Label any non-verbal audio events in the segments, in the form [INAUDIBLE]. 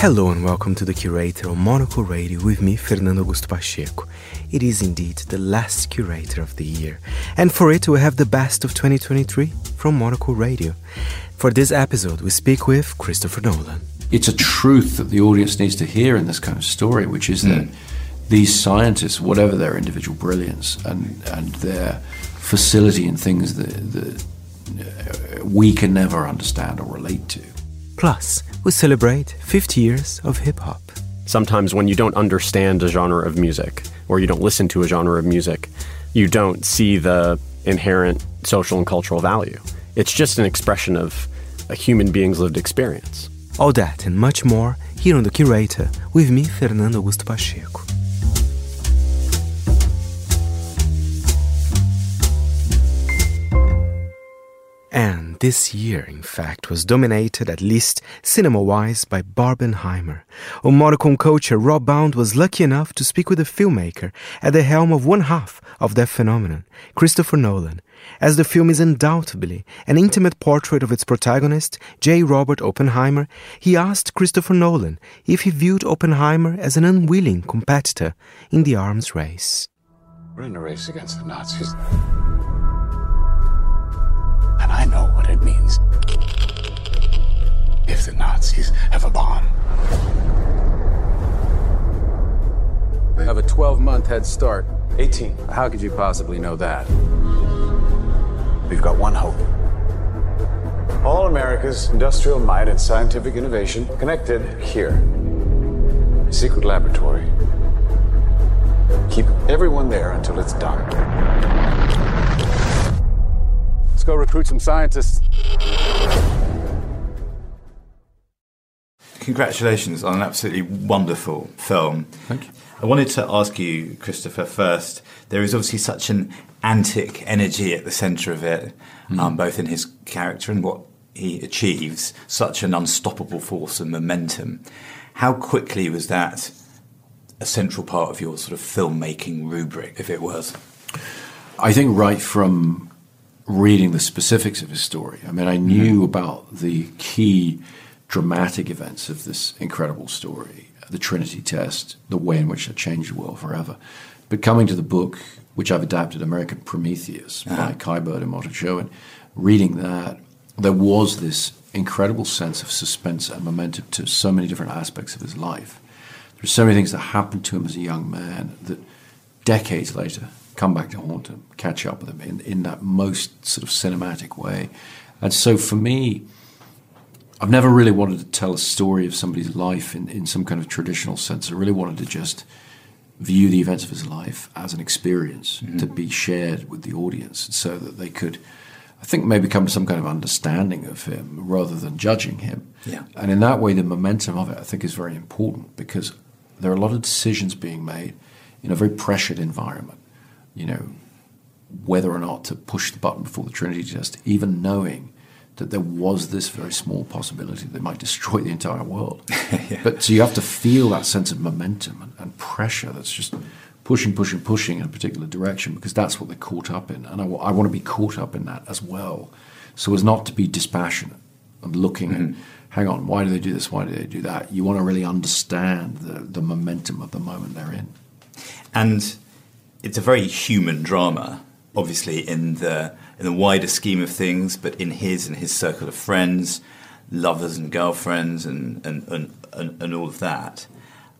Hello and welcome to The Curator on Monocle Radio with me, Fernando Augusto Pacheco. It is indeed the last Curator of the year, and for it we have the best of 2023 from Monocle Radio. For this episode, we speak with Christopher Nolan. It's a truth that the audience needs to hear in this kind of story, which is that these scientists, whatever their individual brilliance and, and their facility in things that, that uh, we can never understand or relate to, Plus, we celebrate 50 years of hip hop. Sometimes when you don't understand a genre of music or you don't listen to a genre of music, you don't see the inherent social and cultural value. It's just an expression of a human being's lived experience. All that and much more here on The Curator with me, Fernando Augusto Pacheco. And this year, in fact, was dominated, at least cinema wise, by Barbenheimer. On Monocle on culture, Rob Bound was lucky enough to speak with a filmmaker at the helm of one half of that phenomenon, Christopher Nolan. As the film is undoubtedly an intimate portrait of its protagonist, J. Robert Oppenheimer, he asked Christopher Nolan if he viewed Oppenheimer as an unwilling competitor in the arms race. We're in a race against the Nazis. And I know what it means if the Nazis have a bomb. We have a 12 month head start. 18. How could you possibly know that? We've got one hope. All America's industrial might and scientific innovation connected here. A secret laboratory. Keep everyone there until it's done. Let's go recruit some scientists. Congratulations on an absolutely wonderful film. Thank you. I wanted to ask you, Christopher, first. There is obviously such an antic energy at the centre of it, um, both in his character and what he achieves, such an unstoppable force and momentum. How quickly was that a central part of your sort of filmmaking rubric, if it was? I think right from reading the specifics of his story, I mean, I mm-hmm. knew about the key dramatic events of this incredible story the Trinity test, the way in which it changed the world forever. But coming to the book, which I've adapted, American Prometheus uh-huh. by Kai Bird and Martin Sherwin, reading that, there was this incredible sense of suspense and momentum to so many different aspects of his life. There's so many things that happened to him as a young man that decades later come back to haunt him, catch up with him in, in that most sort of cinematic way. And so for me, I've never really wanted to tell a story of somebody's life in, in some kind of traditional sense. I really wanted to just view the events of his life as an experience mm-hmm. to be shared with the audience so that they could, I think, maybe come to some kind of understanding of him rather than judging him. Yeah. And in that way, the momentum of it, I think, is very important because there are a lot of decisions being made in a very pressured environment. You know, whether or not to push the button before the Trinity test, even knowing that there was this very small possibility that might destroy the entire world. [LAUGHS] But so you have to feel that sense of momentum and, and pressure that's just pushing, pushing, pushing in a particular direction because that's what they're caught up in. And I, I want to be caught up in that as well, so as not to be dispassionate and looking and mm-hmm. hang on, why do they do this? Why do they do that? You want to really understand the, the momentum of the moment they're in. And it's a very human drama, obviously in the in the wider scheme of things, but in his and his circle of friends, lovers and girlfriends, and and and, and, and all of that.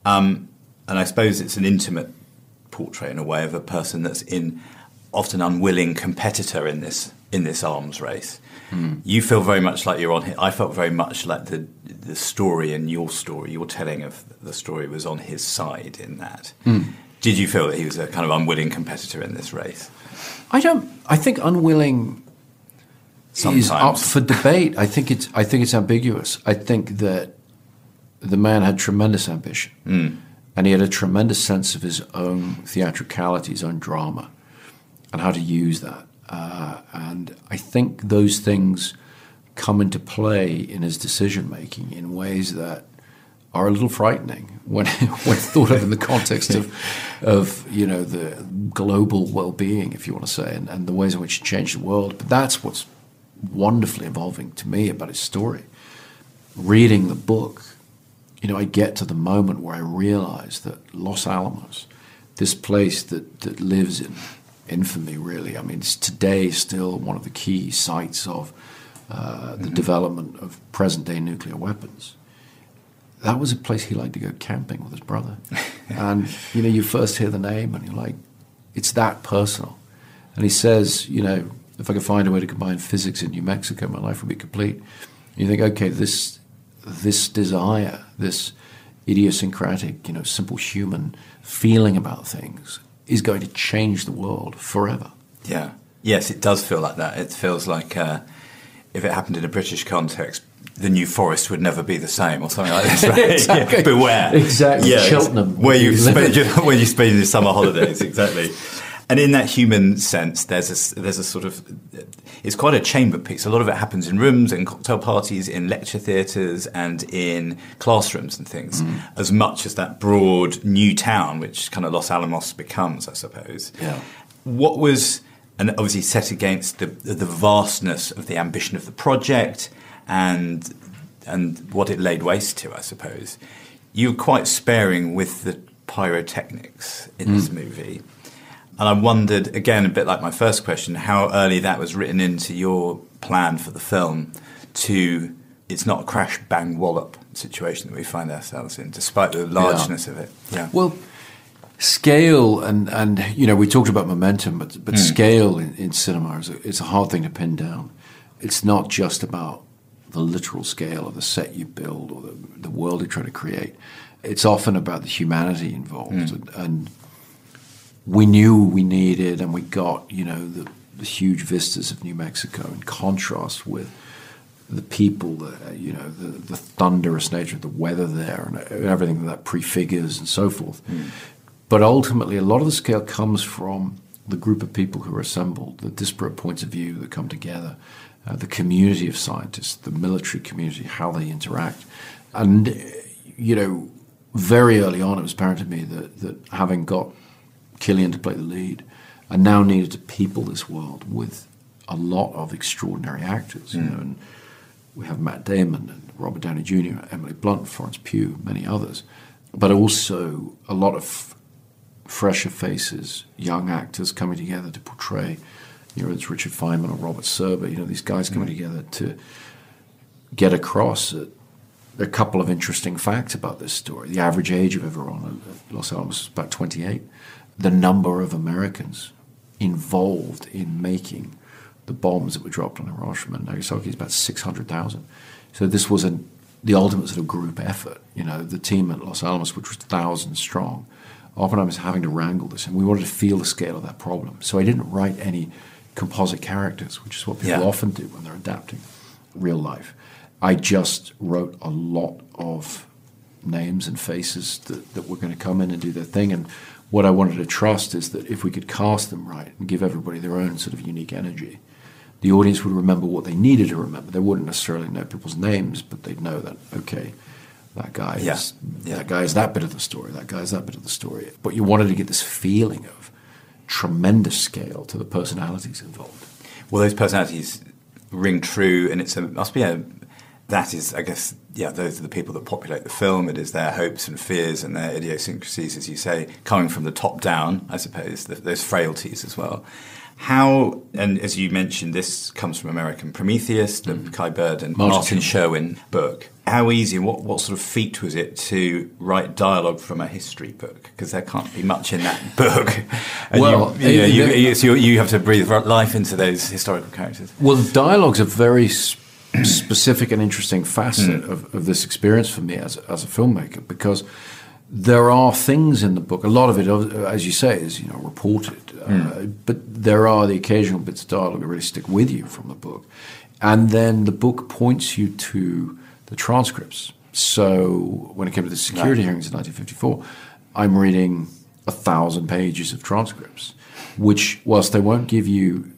Um, and I suppose it's an intimate portrait in a way of a person that's in often unwilling competitor in this in this arms race. You feel very much like you're on. His, I felt very much like the the story and your story, your telling of the story was on his side in that. Did you feel that he was a kind of unwilling competitor in this race? I don't. I think unwilling is up for debate. I think it's. I think it's ambiguous. I think that the man had tremendous ambition, and he had a tremendous sense of his own theatricality, his own drama, and how to use that. Uh, and I think those things come into play in his decision making in ways that are a little frightening when [LAUGHS] when thought of in the context of of you know the global well-being, if you want to say, and, and the ways in which it changed the world. But that's what's wonderfully involving to me about his story. Reading the book, you know, I get to the moment where I realize that Los Alamos, this place that, that lives in infamy, really, I mean, it's today still one of the key sites of uh, the development of present day nuclear weapons. That was a place he liked to go camping with his brother. [LAUGHS] and, you know, you first hear the name and you're like, it's that personal. And he says, you know, if I could find a way to combine physics in New Mexico, my life would be complete. You think, okay, this this desire, this idiosyncratic, you know, simple human feeling about things is going to change the world forever. Yeah. Yes, it does feel like that. It feels like uh, if it happened in a British context, the New Forest would never be the same, or something like this. Right? [LAUGHS] exactly. Yeah. Beware. Exactly. Yeah, Cheltenham. where you spend your, where you spend your summer holidays. Exactly. And in that human sense, there's a, there's a sort of it's quite a chamber piece. A lot of it happens in rooms, in cocktail parties, in lecture theatres, and in classrooms and things. Mm. As much as that broad new town, which kind of Los Alamos becomes, I suppose. Yeah. What was and obviously set against the the vastness of the ambition of the project and and what it laid waste to, I suppose. You were quite sparing with the pyrotechnics in this mm. movie. And I wondered, again, a bit like my first question, how early that was written into your plan for the film to it's not a crash bang wallop situation that we find ourselves in, despite the largeness of it. Yeah. Well, scale and and you know we talked about momentum, but but mm. scale in, in cinema is a, it's a hard thing to pin down. It's not just about the literal scale of the set you build or the, the world you're trying to create. It's often about the humanity involved, mm. and, and we knew we needed, and we got you know the, the huge vistas of New Mexico in contrast with the people, the, you know, the, the thunderous nature of the weather there, and everything that prefigures, and so forth. Mm. But ultimately, a lot of the scale comes from the group of people who are assembled, the disparate points of view that come together, uh, the community of scientists, the military community, how they interact. And, you know, very early on, it was apparent to me that, that having got Cillian to play the lead, I now needed to people this world with a lot of extraordinary actors, you know, and we have Matt Damon and Robert Downey Jr., Emily Blunt, Florence Pugh, many others, but also a lot of fresher faces, young actors coming together to portray, you know, it's Richard Feynman or Robert Serber, you know, these guys coming mm. together to get across a, a couple of interesting facts about this story. The average age of everyone at Los Alamos is about 28. The number of Americans involved in making the bombs that were dropped on Hiroshima and Nagasaki is about 600,000. So this was a, the ultimate sort of group effort. You know, the team at Los Alamos, which was thousands strong, Oppenheimer was having to wrangle this, and we wanted to feel the scale of that problem. So I didn't write any composite characters, which is what people Yeah. often do when they're adapting real life. I just wrote a lot of names and faces that, that were going to come in and do their thing. And what I wanted to trust is that if we could cast them right and give everybody their own sort of unique energy, the audience would remember what they needed to remember. They wouldn't necessarily know people's names, but they'd know that, okay, that guy Yeah. is Yeah. that guy is that bit of the story, that guy is that bit of the story. But you wanted to get this feeling of tremendous scale to the personalities involved. Well, those personalities ring true, and it's a must be a that is, I guess, yeah, those are the people that populate the film. It is their hopes and fears and their idiosyncrasies, as you say, coming from the top down, I suppose, th those frailties as well. How, and as you mentioned, this comes from American Prometheus, the mm-hmm. Kai Bird and Martin Martin, Sherwin book. How easy, what, what sort of feat was it to write dialogue from a history book? Because there can't be much in that [LAUGHS] book. And Well, you, you, know, you, you, so you, have to breathe life into those historical characters. Well, the dialogue's a very [CLEARS THROAT] specific and interesting facet mm. of, of this experience for me as, as a filmmaker because there are things in the book. A lot of it, as you say, is you know reported, uh, but there are the occasional bits of dialogue that really stick with you from the book, and then the book points you to the transcripts. So when it came to the security hearings in 1954, I'm reading a thousand pages of transcripts, which, whilst they won't give you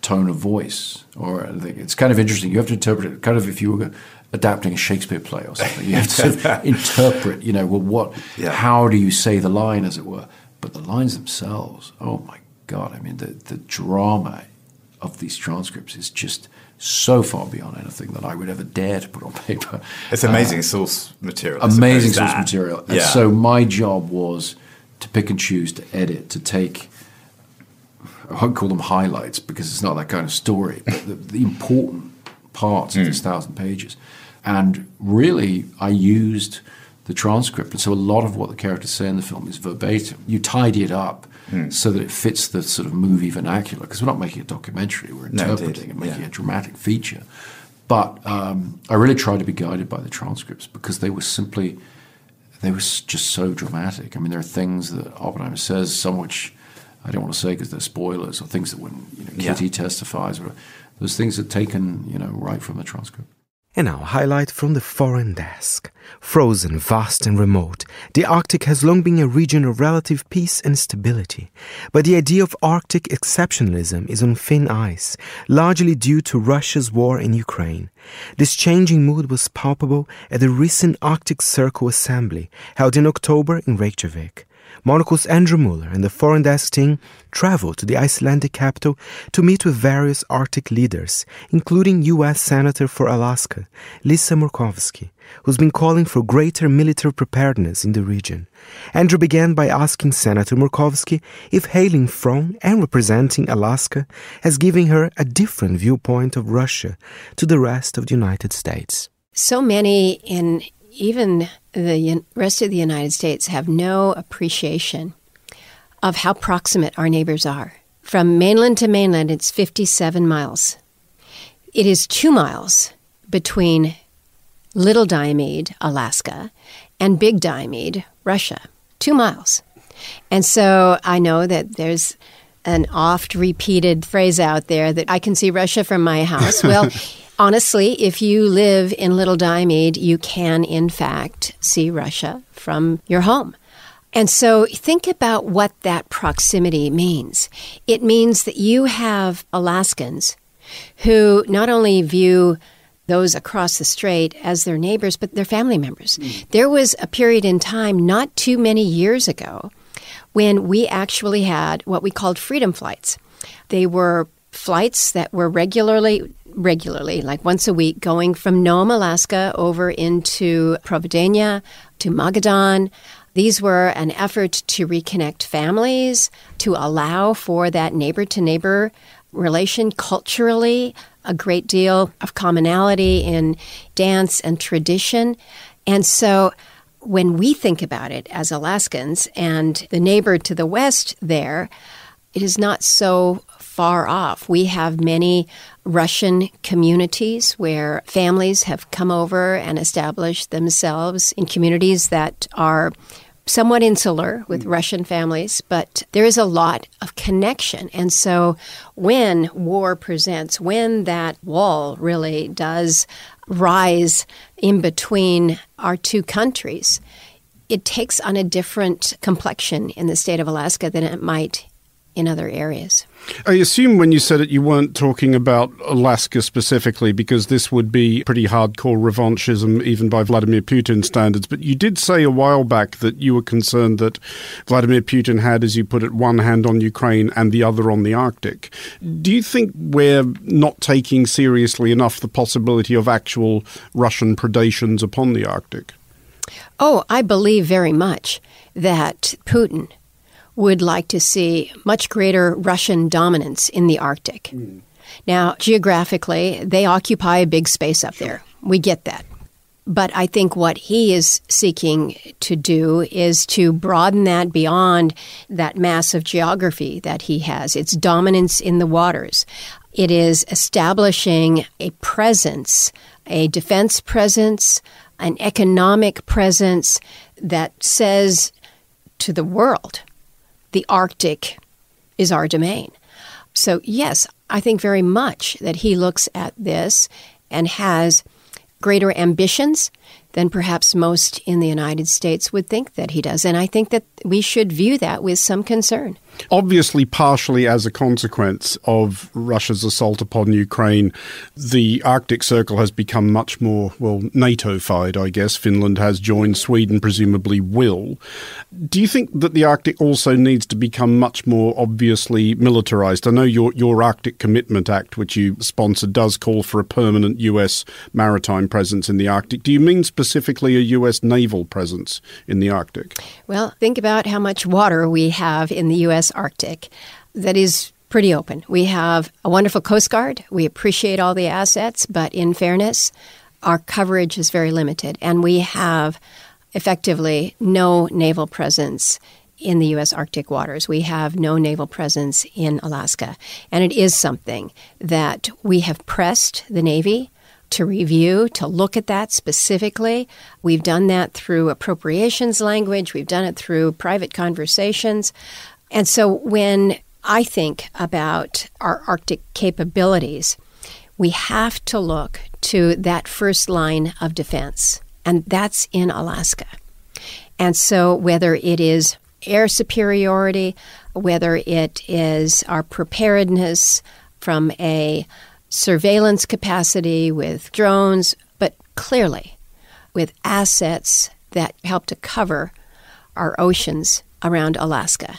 tone of voice or anything. It's kind of interesting. You have to interpret it kind of if you were adapting a Shakespeare play or something. You have to sort of [LAUGHS] interpret, you know, well, what, Yeah. how do you say the line, as it were? But the lines themselves, oh my God, I mean, the, the drama of these transcripts is just so far beyond anything that I would ever dare to put on paper. It's amazing uh, source material. I amazing suppose, source that. material. And Yeah. so my job was to pick and choose, to edit, to take. I won't call them highlights because it's not that kind of story, but the, the important parts of this hmm. thousand pages. And really, I used the transcript. And so a lot of what the characters say in the film is verbatim. You tidy it up so that it fits the sort of movie vernacular because we're not making a documentary, we're No, interpreting and making Yeah. a dramatic feature. But um, I really tried to be guided by the transcripts because they were simply, they were just so dramatic. I mean, there are things that Oppenheimer says, some which I don't want to say because they're spoilers, or things that when you know, Yeah. Kitty testifies, or those things are taken, you know, right from the transcript. And now, highlight from the foreign desk. Frozen, vast, and remote, the Arctic has long been a region of relative peace and stability. But the idea of Arctic exceptionalism is on thin ice, largely due to Russia's war in Ukraine. This changing mood was palpable at the recent Arctic Circle Assembly held in October in Reykjavik. Monocle's Andrew Mueller and the foreign desk team traveled to the Icelandic capital to meet with various Arctic leaders, including U.S. Senator for Alaska, Lisa Murkowski, who's been calling for greater military preparedness in the region. Andrew began by asking Senator Murkowski if hailing from and representing Alaska has given her a different viewpoint of Russia to the rest of the United States. So many in even the rest of the United States have no appreciation of how proximate our neighbors are. From mainland to mainland, it's 57 miles. It is two miles between Little Diomede, Alaska, and Big Diomede, Russia. Two miles. And so I know that there's an oft repeated phrase out there that I can see Russia from my house. [LAUGHS] Well, honestly, if you live in Little Diomede, you can, in fact, see Russia from your home. And so think about what that proximity means. It means that you have Alaskans who not only view those across the strait as their neighbors, but their family members. Hmm. There was a period in time not too many years ago when we actually had what we called freedom flights. They were flights that were regularly regularly like once a week going from Nome, Alaska over into Provideniya to Magadan. These were an effort to reconnect families, to allow for that neighbor to neighbor relation culturally, a great deal of commonality in dance and tradition. And so when we think about it as Alaskans and the neighbor to the west there, it is not so far off. We have many Russian communities where families have come over and established themselves in communities that are somewhat insular with mm. Russian families, but there is a lot of connection. And so when war presents, when that wall really does rise in between our two countries, it takes on a different complexion in the state of Alaska than it might in other areas. I assume when you said it, you weren't talking about Alaska specifically, because this would be pretty hardcore revanchism, even by Vladimir Putin standards. But you did say a while back that you were concerned that Vladimir Putin had, as you put it, one hand on Ukraine and the other on the Arctic. Do you think we're not taking seriously enough the possibility of actual Russian predations upon the Arctic? Oh, I believe very much that Putin would like to see much greater Russian dominance in the Arctic. Now, geographically, they occupy a big space up there. We get that. But I think what he is seeking to do is to broaden that beyond that massive geography that he has, its dominance in the waters. It is establishing a presence, a defense presence, an economic presence that says to the world, the Arctic is our domain. So, yes, I think very much that he looks at this and has greater ambitions than perhaps most in the United States would think that he does. And I think that we should view that with some concern. Obviously, partially as a consequence of Russia's assault upon Ukraine, the Arctic Circle has become much more, well, NATO-fied, I guess. Finland has joined, Sweden presumably will. Do you think that the Arctic also needs to become much more obviously militarized? I know your, your Arctic Commitment Act, which you sponsored, does call for a permanent U.S. maritime presence in the Arctic. Do you mean specifically a U.S. naval presence in the Arctic? Well, think about how much water we have in the U.S. Arctic that is pretty open. We have a wonderful Coast Guard. We appreciate all the assets, but in fairness, our coverage is very limited, and we have effectively no naval presence in the U.S. Arctic waters. We have no naval presence in Alaska. And it is something that we have pressed the Navy to review, to look at that specifically. We've done that through appropriations language, we've done it through private conversations. And so when I think about our Arctic capabilities, we have to look to that first line of defense, and that's in Alaska. And so whether it is air superiority, whether it is our preparedness from a surveillance capacity with drones, but clearly with assets that help to cover our oceans around Alaska.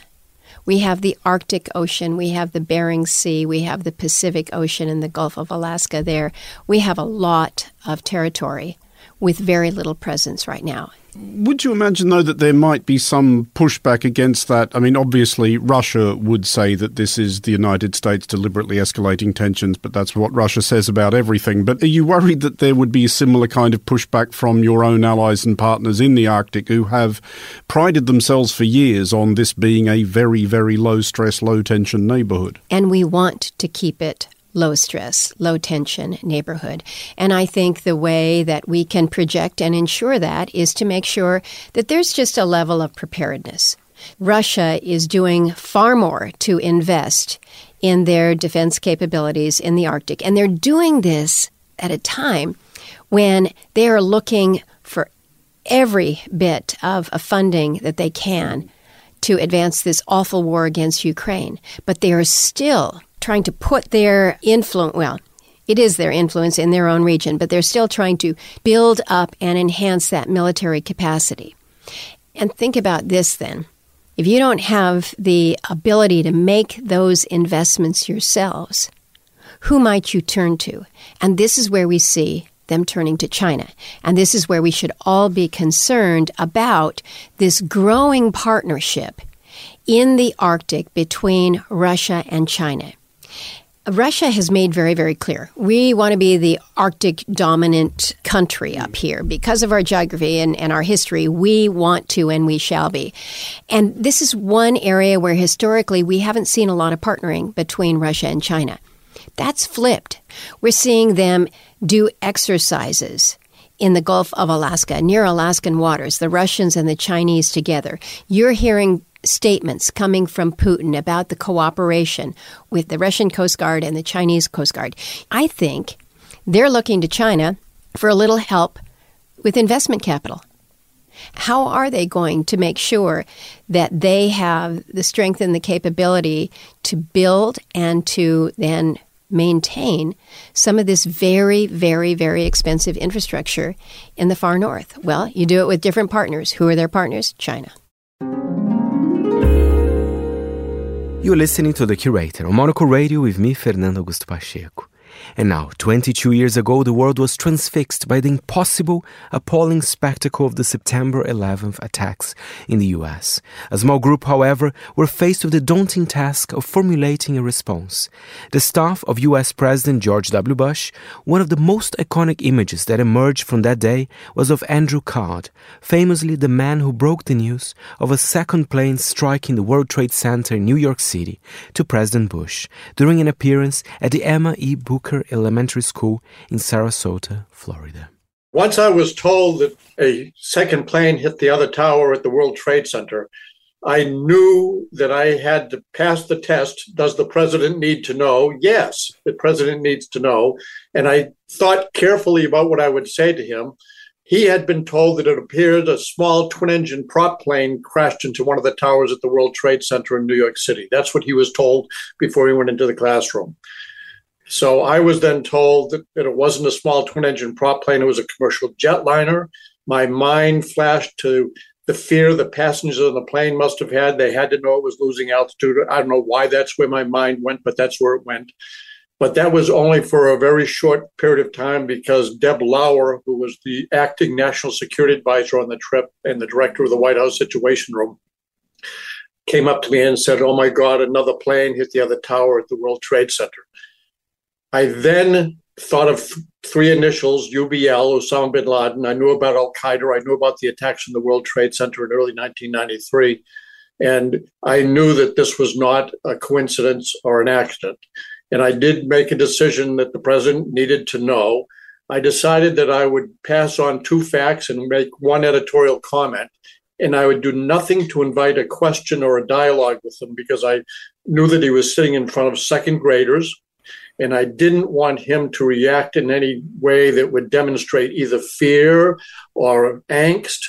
We have the Arctic Ocean, we have the Bering Sea, we have the Pacific Ocean and the Gulf of Alaska there. We have a lot of territory with very little presence right now. Would you imagine, though, that there might be some pushback against that? I mean, obviously, Russia would say that this is the United States deliberately escalating tensions, but that's what Russia says about everything. But are you worried that there would be a similar kind of pushback from your own allies and partners in the Arctic who have prided themselves for years on this being a very, very low stress, low tension neighborhood? And we want to keep it low stress, low tension neighborhood. And I think the way that we can project and ensure that is to make sure that there's just a level of preparedness. Russia is doing far more to invest in their defense capabilities in the Arctic. And they're doing this at a time when they are looking for every bit of funding that they can to advance this awful war against Ukraine. But they are still trying to put their influence, well, it is their influence in their own region, but they're still trying to build up and enhance that military capacity. And think about this then. If you don't have the ability to make those investments yourselves, who might you turn to? And this is where we see them turning to China. And this is where we should all be concerned about this growing partnership in the Arctic between Russia and China. Russia has made very, very clear we want to be the Arctic dominant country up here because of our geography and, and our history. We want to and we shall be. And this is one area where historically we haven't seen a lot of partnering between Russia and China. That's flipped. We're seeing them do exercises in the Gulf of Alaska, near Alaskan waters, the Russians and the Chinese together. You're hearing statements coming from Putin about the cooperation with the Russian Coast Guard and the Chinese Coast Guard. I think they're looking to China for a little help with investment capital. How are they going to make sure that they have the strength and the capability to build and to then maintain some of this very, very, very expensive infrastructure in the far north? Well, you do it with different partners. Who are their partners? China. You're listening to The Curator on Monocle Radio with me, Fernando Augusto Pacheco. And now, 22 years ago, the world was transfixed by the impossible, appalling spectacle of the September 11th attacks in the US. A small group, however, were faced with the daunting task of formulating a response. The staff of US President George W. Bush, one of the most iconic images that emerged from that day was of Andrew Card, famously the man who broke the news of a second plane striking the World Trade Center in New York City to President Bush during an appearance at the Emma E. Booker Elementary School in Sarasota, Florida. Once I was told that a second plane hit the other tower at the World Trade Center, I knew that I had to pass the test. Does the president need to know? Yes, the president needs to know. And I thought carefully about what I would say to him. he had been told that it appeared a small twin engine prop plane crashed into one of the towers at the World Trade Center in New York City. That's what he was told before he went into the classroom. So I was then told that, it wasn't a small twin engine prop plane, it was a commercial jetliner. My mind flashed to the fear the passengers on the plane must have had. They had to know it was losing altitude. I don't know why that's where my mind went, but that's where it went. But that was only for a very short period of time because Deb Loewer, who was the acting national security advisor on the trip and the director of the White House Situation Room, came up to me and said, Oh my God, another plane hit the other tower at the World Trade Center. I then thought of three initials, UBL, Osama bin Laden. I knew about Al Qaeda. I knew about the attacks on the World Trade Center in early 1993. And I knew that this was not a coincidence or an accident. And I did make a decision that the president needed to know. I decided that I would pass on two facts and make one editorial comment. And I would do nothing to invite a question or a dialogue with him because I knew that he was sitting in front of second graders and I didn't want him to react in any way that would demonstrate either fear or angst.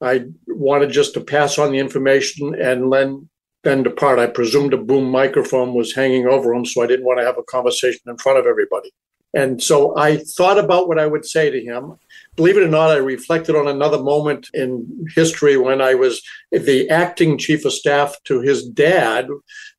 I wanted just to pass on the information and then then depart. I presumed a boom microphone was hanging over him, so I didn't want to have a conversation in front of everybody. And so I thought about what I would say to him. Believe it or not, I reflected on another moment in history when I was the acting chief of staff to his dad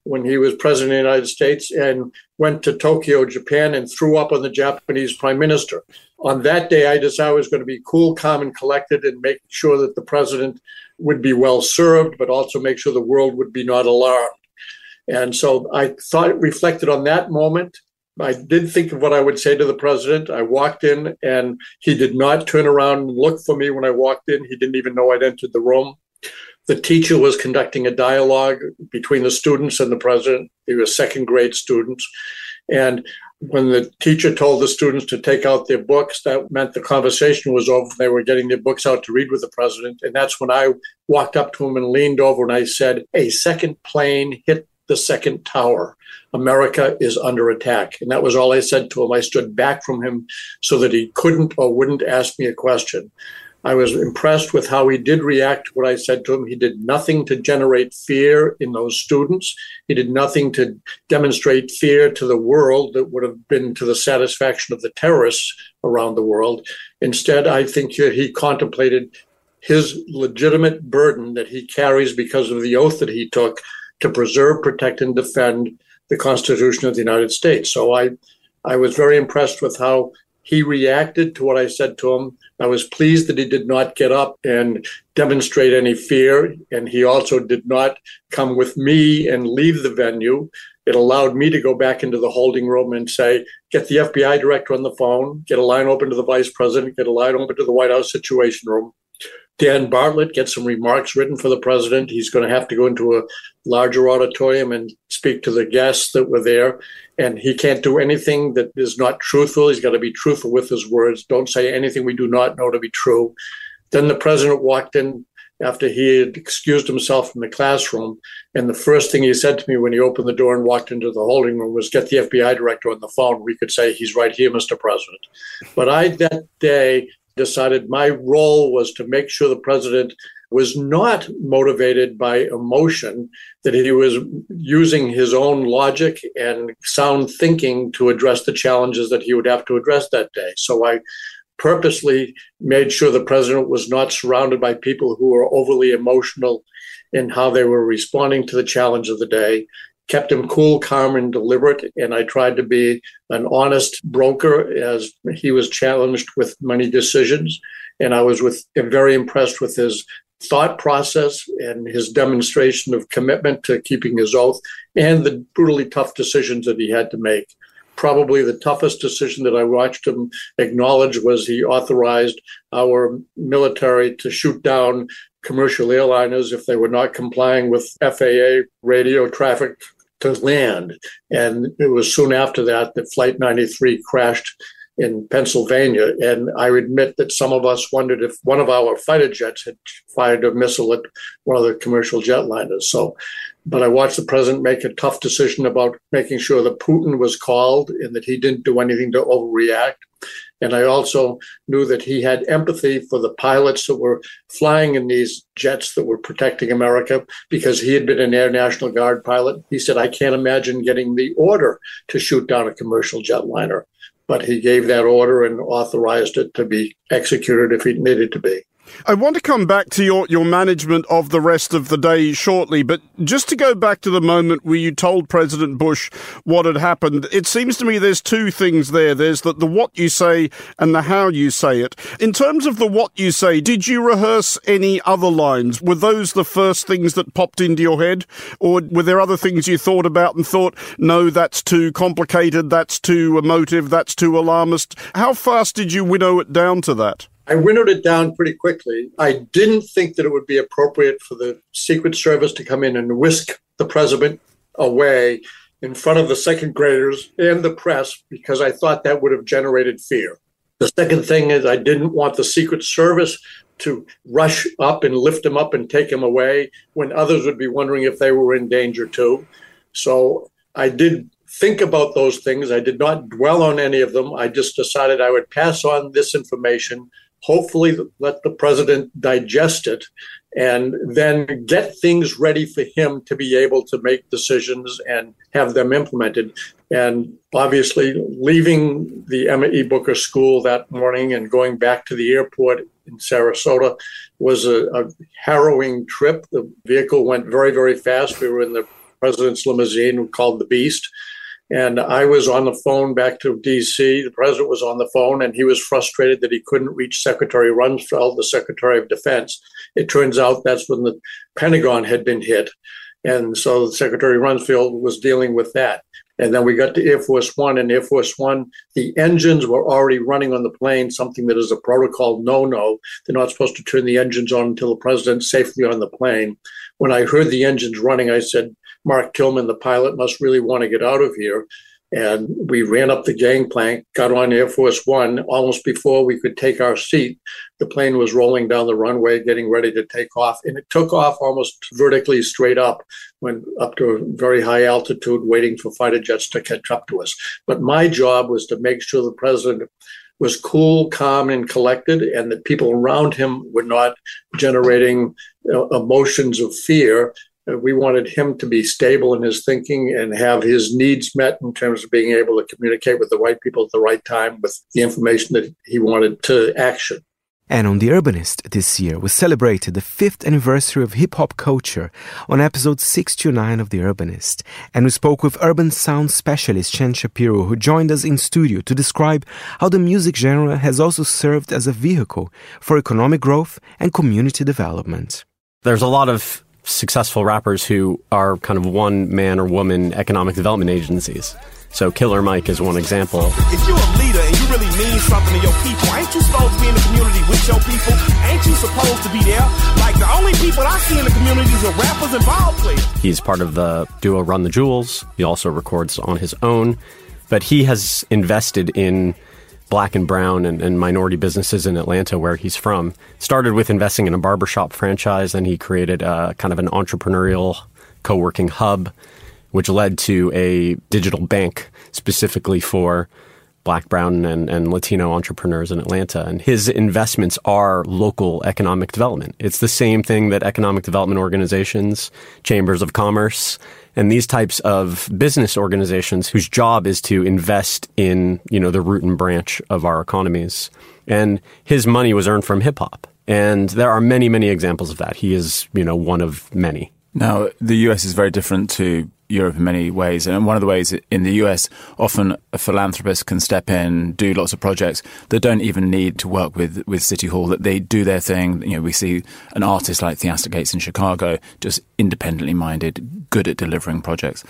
when he was president of the United States and went to Tokyo, Japan, and threw up on the Japanese prime minister. On that day, I decided I was going to be cool, calm, and collected and make sure that the president would be well served, but also make sure the world would be not alarmed. And so I thought, reflected on that moment. I did think of what I would say to the president. I walked in and he did not turn around and look for me when I walked in. He didn't even know I'd entered the room. The teacher was conducting a dialogue between the students and the president. They were second grade students. And when the teacher told the students to take out their books, that meant the conversation was over. They were getting their books out to read with the president. And that's when I walked up to him and leaned over and I said, A second plane hit the second tower. America is under attack. And that was all I said to him. I stood back from him so that he couldn't or wouldn't ask me a question. I was impressed with how he did react to what I said to him. He did nothing to generate fear in those students. He did nothing to demonstrate fear to the world that would have been to the satisfaction of the terrorists around the world. Instead, I think he contemplated his legitimate burden that he carries because of the oath that he took to preserve, protect, and defend the Constitution of the United States. So I, I was very impressed with how he reacted to what I said to him. I was pleased that he did not get up and demonstrate any fear. And he also did not come with me and leave the venue. It allowed me to go back into the holding room and say, get the FBI director on the phone, get a line open to the vice president, get a line open to the White House Situation Room. Dan Bartlett get some remarks written for the president. He's going to have to go into a larger auditorium and speak to the guests that were there. And he can't do anything that is not truthful. He's got to be truthful with his words. Don't say anything we do not know to be true. Then the president walked in after he had excused himself from the classroom. And the first thing he said to me when he opened the door and walked into the holding room was, Get the FBI director on the phone. We could say, He's right here, Mr. President. But I, that day, decided my role was to make sure the president was not motivated by emotion, that he was using his own logic and sound thinking to address the challenges that he would have to address that day. So I purposely made sure the president was not surrounded by people who were overly emotional in how they were responding to the challenge of the day kept him cool, calm, and deliberate. And I tried to be an honest broker as he was challenged with many decisions. And I was with very impressed with his thought process and his demonstration of commitment to keeping his oath and the brutally tough decisions that he had to make. Probably the toughest decision that I watched him acknowledge was he authorized our military to shoot down commercial airliners if they were not complying with FAA radio traffic to land. And it was soon after that that Flight 93 crashed in Pennsylvania. And I admit that some of us wondered if one of our fighter jets had fired a missile at one of the commercial jetliners. So, but I watched the president make a tough decision about making sure that Putin was called and that he didn't do anything to overreact. And I also knew that he had empathy for the pilots that were flying in these jets that were protecting America because he had been an Air National Guard pilot. He said, I can't imagine getting the order to shoot down a commercial jetliner but he gave that order and authorized it to be executed if it needed to be. I want to come back to your, your management of the rest of the day shortly, but just to go back to the moment where you told President Bush what had happened, it seems to me there's two things there. There's the, the what you say and the how you say it. In terms of the what you say, did you rehearse any other lines? Were those the first things that popped into your head? Or were there other things you thought about and thought, no, that's too complicated, that's too emotive, that's too alarmist? How fast did you winnow it down to that? I winnowed it down pretty quickly. I didn't think that it would be appropriate for the Secret Service to come in and whisk the president away in front of the second graders and the press because I thought that would have generated fear. The second thing is, I didn't want the Secret Service to rush up and lift him up and take him away when others would be wondering if they were in danger too. So I did think about those things. I did not dwell on any of them. I just decided I would pass on this information hopefully let the president digest it and then get things ready for him to be able to make decisions and have them implemented. And obviously, leaving the Emma E. Booker School that morning and going back to the airport in Sarasota was a, a harrowing trip. The vehicle went very, very fast. We were in the president's limousine called the Beast and I was on the phone back to DC. The president was on the phone, and he was frustrated that he couldn't reach Secretary Rumsfeld, the Secretary of Defense. It turns out that's when the Pentagon had been hit. And so Secretary Rumsfeld was dealing with that. And then we got to Air Force One, and Air Force One, the engines were already running on the plane, something that is a protocol no no. They're not supposed to turn the engines on until the president's safely on the plane. When I heard the engines running, I said, Mark Tillman, the pilot, must really want to get out of here. And we ran up the gangplank, got on Air Force One. Almost before we could take our seat, the plane was rolling down the runway, getting ready to take off. And it took off almost vertically straight up, went up to a very high altitude, waiting for fighter jets to catch up to us. But my job was to make sure the president was cool, calm, and collected, and that people around him were not generating uh, emotions of fear Uh, we wanted him to be stable in his thinking and have his needs met in terms of being able to communicate with the right people at the right time with the information that he wanted to action. And on The Urbanist this year, we celebrated the fifth anniversary of hip hop culture on episode 629 of The Urbanist. And we spoke with urban sound specialist Shain Shapiro, who joined us in studio to describe how the music genre has also served as a vehicle for economic growth and community development. There's a lot of successful rappers who are kind of one man or woman economic development agencies. So Killer Mike is one example. If you're a leader and you really mean something to your people, ain't you supposed to be in the community with your people? Ain't you supposed to be there? Like the only people I see in the community are rappers and ball players. He's part of the duo Run the Jewels. He also records on his own, but he has invested in black and brown and, and, minority businesses in Atlanta, where he's from. Started with investing in a barbershop franchise, and he created a, kind of an entrepreneurial co working hub, which led to a digital bank specifically for black, brown, and, and Latino entrepreneurs in Atlanta. And his investments are local economic development. It's the same thing that economic development organizations, chambers of commerce, and these types of business organizations whose job is to invest in, you know, the root and branch of our economies. And his money was earned from hip hop. And there are many, many examples of that. He is, you know, one of many. Now, the US is very different to Europe in many ways. And one of the ways in the US, often a philanthropist can step in, do lots of projects that don't even need to work with, with City Hall, that they do their thing. You know, we see an artist like Theaster Gates in Chicago, just independently minded, good at delivering projects.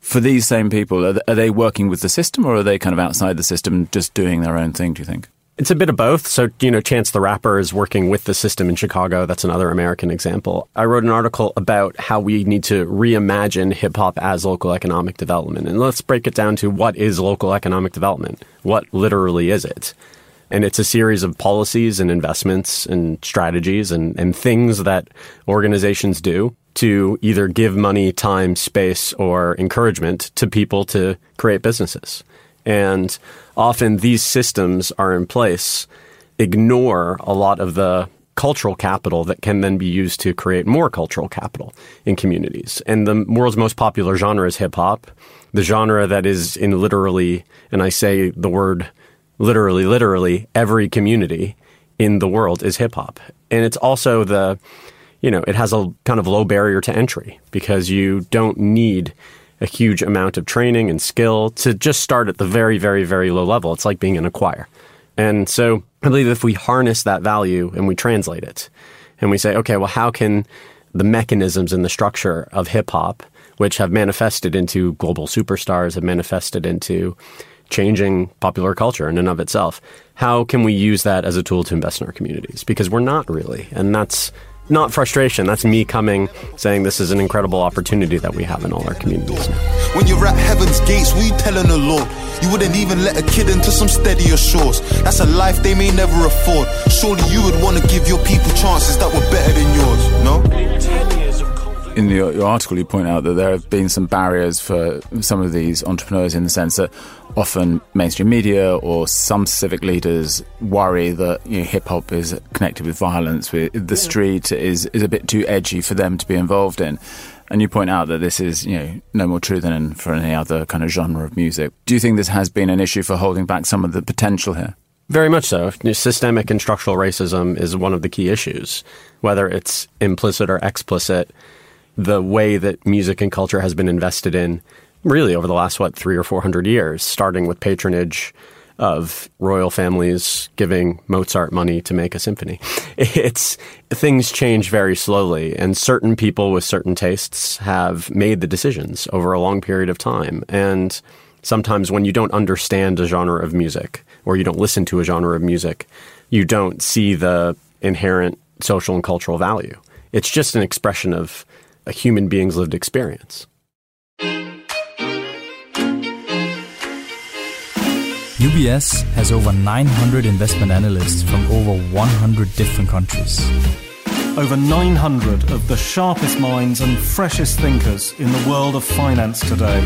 For these same people, are they working with the system or are they kind of outside the system, just doing their own thing, do you think? It's a bit of both. So, you know, Chance the Rapper is working with the system in Chicago. That's another American example. I wrote an article about how we need to reimagine hip hop as local economic development. And let's break it down to what is local economic development? What literally is it? And it's a series of policies and investments and strategies and, and things that organizations do to either give money, time, space, or encouragement to people to create businesses. And often these systems are in place, ignore a lot of the cultural capital that can then be used to create more cultural capital in communities. And the world's most popular genre is hip hop, the genre that is in literally, and I say the word literally, literally every community in the world is hip hop. And it's also the, you know, it has a kind of low barrier to entry because you don't need a huge amount of training and skill to just start at the very, very, very low level. It's like being in a choir. And so I believe if we harness that value and we translate it and we say, okay, well, how can the mechanisms and the structure of hip hop, which have manifested into global superstars, have manifested into changing popular culture in and of itself. How can we use that as a tool to invest in our communities? Because we're not really. And that's not frustration. That's me coming saying this is an incredible opportunity that we have in all our communities. When you're at heaven's gates, what you telling the Lord? You wouldn't even let a kid into some steadier shores. That's a life they may never afford. Surely you would want to give your people chances that were better than yours, no? in the, your article, you point out that there have been some barriers for some of these entrepreneurs in the sense that often mainstream media or some civic leaders worry that you know, hip hop is connected with violence, with the street is is a bit too edgy for them to be involved in. And you point out that this is, you know, no more true than for any other kind of genre of music. Do you think this has been an issue for holding back some of the potential here? Very much so. Systemic and structural racism is one of the key issues, whether it's implicit or explicit the way that music and culture has been invested in really over the last, what, three or four hundred years, starting with patronage of royal families giving Mozart money to make a symphony. [LAUGHS] It's things change very slowly, and certain people with certain tastes have made the decisions over a long period of time. And sometimes when you don't understand a genre of music or you don't listen to a genre of music, you don't see the inherent social and cultural value. It's just an expression of a human being's lived experience. UBS has over 900 investment analysts from over 100 different countries. Over 900 of the sharpest minds and freshest thinkers in the world of finance today.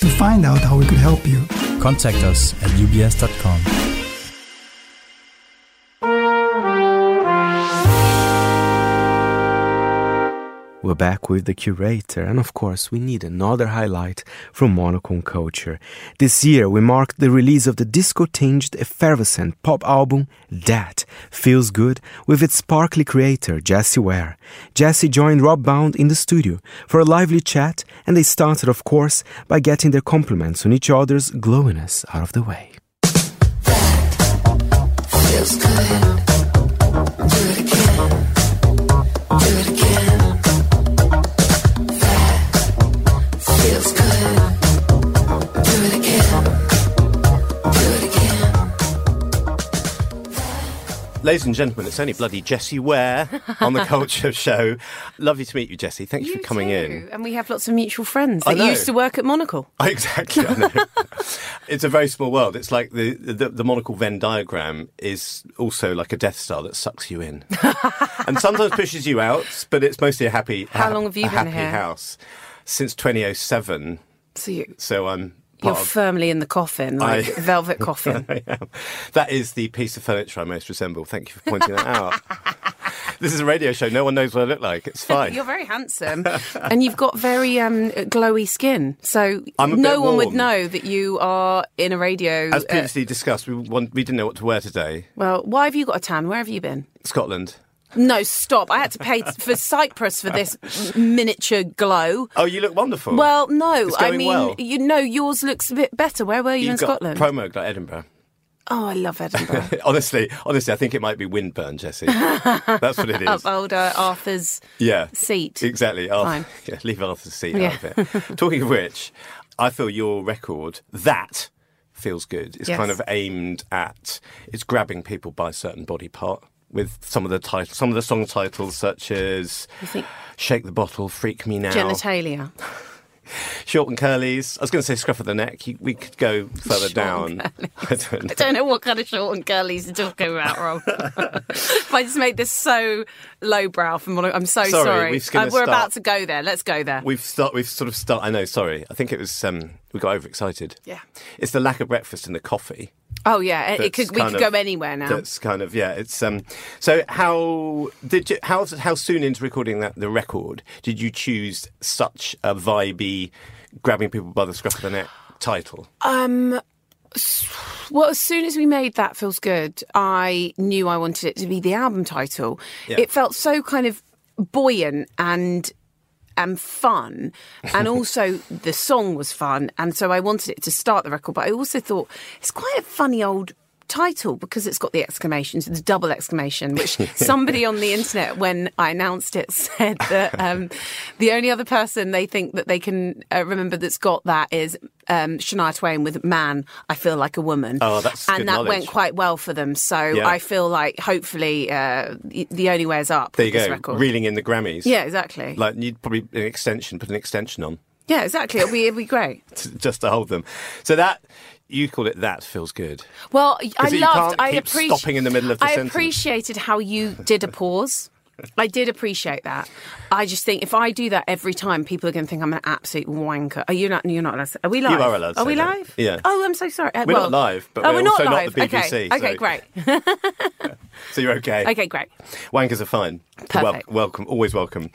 To find out how we could help you, contact us at ubs.com. We're back with the curator, and of course, we need another highlight from Monocle on culture. This year, we marked the release of the disco-tinged, effervescent pop album That Feels Good with its sparkly creator, Jessie Ware. Jessie joined Rob Bound in the studio for a lively chat, and they started, of course, by getting their compliments on each other's glowiness out of the way. Feels good. Do it again. Do it Ladies and gentlemen, it's only bloody Jessie Ware on the [LAUGHS] Culture Show. Lovely to meet you, Jessie. Thank you, for coming too. in. And we have lots of mutual friends I that used to work at Monocle. [LAUGHS] Exactly. I know. [LAUGHS] it's a very small world. It's like the, the the monocle Venn diagram is also like a Death Star that sucks you in, and sometimes pushes you out. But it's mostly a happy. How ha- long have you a been happy here? house since 2007. So you, So I'm. You're of- firmly in the coffin, like I- [LAUGHS] velvet coffin. [LAUGHS] I am. That is the piece of furniture I most resemble. Thank you for pointing that out. [LAUGHS] this is a radio show. No one knows what I look like. It's fine. You're very handsome, and you've got very um, glowy skin. So no one would know that you are in a radio. As uh, previously discussed, we, want, we didn't know what to wear today. well, why have you got a tan? Where have you been? Scotland. No, stop! I had to pay for Cyprus for this miniature glow. Oh, you look wonderful. Well, no, I mean, well. you know, yours looks a bit better. Where were you You've in got Scotland? promo like Edinburgh. oh, I love Edinburgh. [LAUGHS] honestly, honestly, I think it might be Windburn, Jessie. That's what it is. [LAUGHS] Up old uh, Arthur's yeah, seat. exactly. Arthur, Fine. [LAUGHS] yeah, leave Arthur's seat Yeah. out of it. Talking of which, I feel your record that feels good. It's Yes. kind of aimed at it's grabbing people by a certain body part with some of the titles, some of the song titles such as think "Shake the Bottle," "Freak Me Now," genitalia? [LAUGHS] "Short and Curlies." I was going to say "Scruff of the Neck." You, we could go further Short down. [LAUGHS] I don't know. I don't know what kind of short and curlies you're talking about, Rob. if [LAUGHS] I just made this so lowbrow from what I- I'm so Sorry, sorry. we're Uh, we're start- about to go there. Let's go there. We've start. We've sort of start. I know. Sorry. I think it was. Um, we got overexcited. Yeah. It's the lack of breakfast and the coffee. Oh yeah, it, could. We could of- go anywhere now. That's kind of yeah. It's um. So how did you how how soon into recording that the record did you choose such a vibey, grabbing people by the scruff of the neck title? Um. Well, as soon as we made that feels good, I knew I wanted it to be the album title. Yeah. It felt so kind of buoyant and and fun, and [LAUGHS] also the song was fun, and so I wanted it to start the record. But I also thought it's quite a funny old title because it's got the exclamations, the double exclamation, which somebody on the internet when I announced it [LAUGHS] said that um, the only other person they think that they can uh, remember that's got that is um, Shania Twain with "Man, I Feel Like a Woman." Oh, that's and that knowledge. went quite well for them. So Yeah. I feel like hopefully uh, the only way is up. There you go. record. Reeling in the Grammys. Yeah, exactly. Like you'd probably an extension, put an extension on yeah, exactly. It'll be it'll be great. [LAUGHS] just to hold them. So that you call it that feels good. Well, I loved. I appreciate. stopping in the middle of the I sentence. appreciated how you did a pause. [LAUGHS] I did appreciate that. I just think if I do that every time, people are going to think I'm an absolute wanker. Are you not? You're not. allowed to- Are we live? You are allowed to Are we that. live? Yeah. Oh, I'm so sorry. Uh, We're well- not live, but oh, we're we're also not not live. the BBC, Okay. Okay, so- great. [LAUGHS] [LAUGHS] So you're okay. Okay, great. Wankers are fine. Perfect. welcome, always welcome.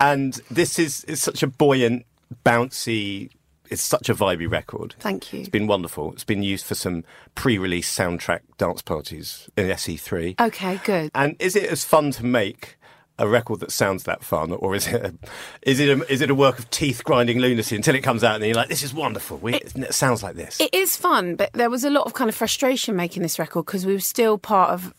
And this is, is such a buoyant, bouncy. It's such a vibey record. Thank you. It's been wonderful. It's been used for some pre-release soundtrack dance parties in SE3. Okay, good. And is it as fun to make a record that sounds that fun, or is it a, is it a, is it a work of teeth grinding lunacy until it comes out and you're like, this is wonderful. We, it, sounds like this. It is fun, but there was a lot of kind of frustration making this record because we were still part of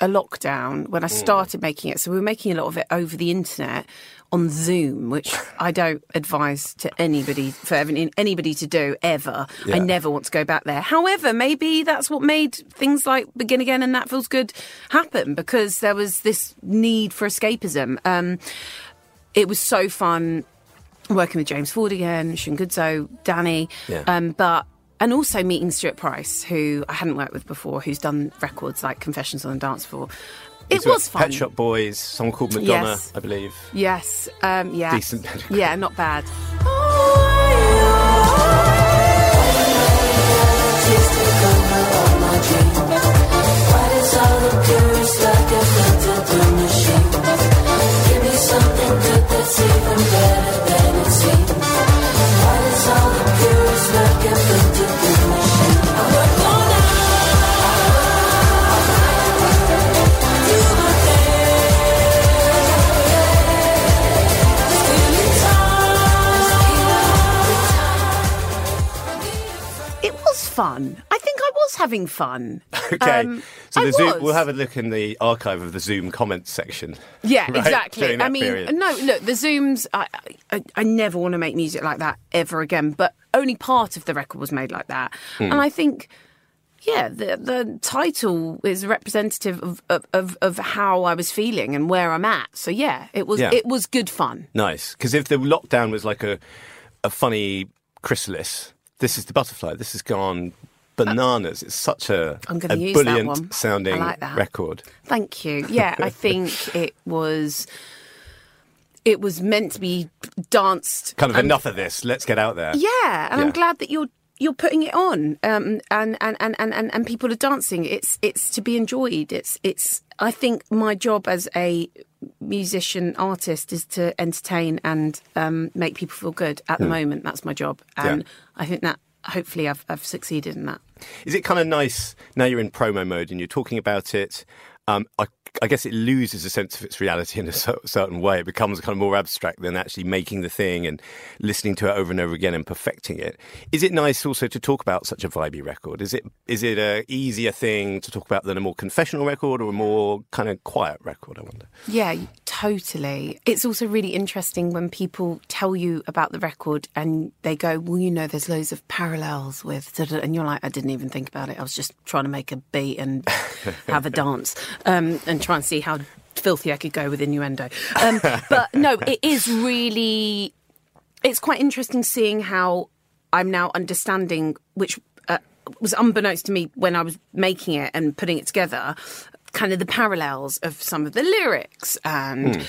a lockdown when I Mm. started making it. So we were making a lot of it over the internet on Zoom, which I don't advise to anybody for anybody to do ever. I never want to go back there. However, maybe that's what made things like Begin Again and That Feels Good happen because there was this need for escapism. Um, it was so fun working with James Ford again, Shungudzo, Danny, Yeah. um, but and also meeting Stuart Price, who I hadn't worked with before, who's done records like Confessions on the Dance Floor. It was fun. Pet Shop Boys, song called Madonna, Yes. I believe. Yes, um, yeah, Decent. yeah, not bad. Fun. I think I was having fun. [LAUGHS] Okay, Um, so I the Zoom, we'll have a look in the archive of the Zoom comments section. Yeah, [LAUGHS] right, exactly. I mean, period. no, look, the Zooms. I, I, I never want to make music like that ever again. But only part of the record was made like that, Hmm. and I think, yeah, the the title is representative of, of, of, of how I was feeling and where I'm at. So yeah, it was Yeah. it was good fun. Nice, because if the lockdown was like a a funny chrysalis, this is the butterfly. This has gone bananas. it's such a, I'm a use brilliant sounding like record. Thank you. Yeah, I think [LAUGHS] it was. It was meant to be danced. Kind of and- enough of this. Let's get out there. Yeah, and Yeah. I'm glad that you're you're putting it on, um, and, and, and, and, and and people are dancing. It's it's to be enjoyed. It's it's. I think my job as a musician artist is to entertain and um, make people feel good. At the Hmm. moment, that's my job, Yeah. and I think that hopefully I've I've succeeded in that. Is it kind of nice now you're in promo mode and you're talking about it? Um, I, I guess it loses a sense of its reality in a certain way. It becomes kind of more abstract than actually making the thing and listening to it over and over again and perfecting it. Is it nice also to talk about such a vibey record? Is it is it a easier thing to talk about than a more confessional record or a more kind of quiet record? I wonder. Yeah, totally. It's also really interesting when people tell you about the record and they go, "Well, you know, there's loads of parallels with," da-da," and you're like, "I didn't even think about it. I was just trying to make a beat and [LAUGHS] have a dance um, and try and see how filthy I could go with innuendo." Um, but [LAUGHS] no, it is really. It's quite interesting seeing how I'm now understanding, which uh, was unbeknownst to me when I was making it and putting it together, kind of the parallels of some of the lyrics and Hmm.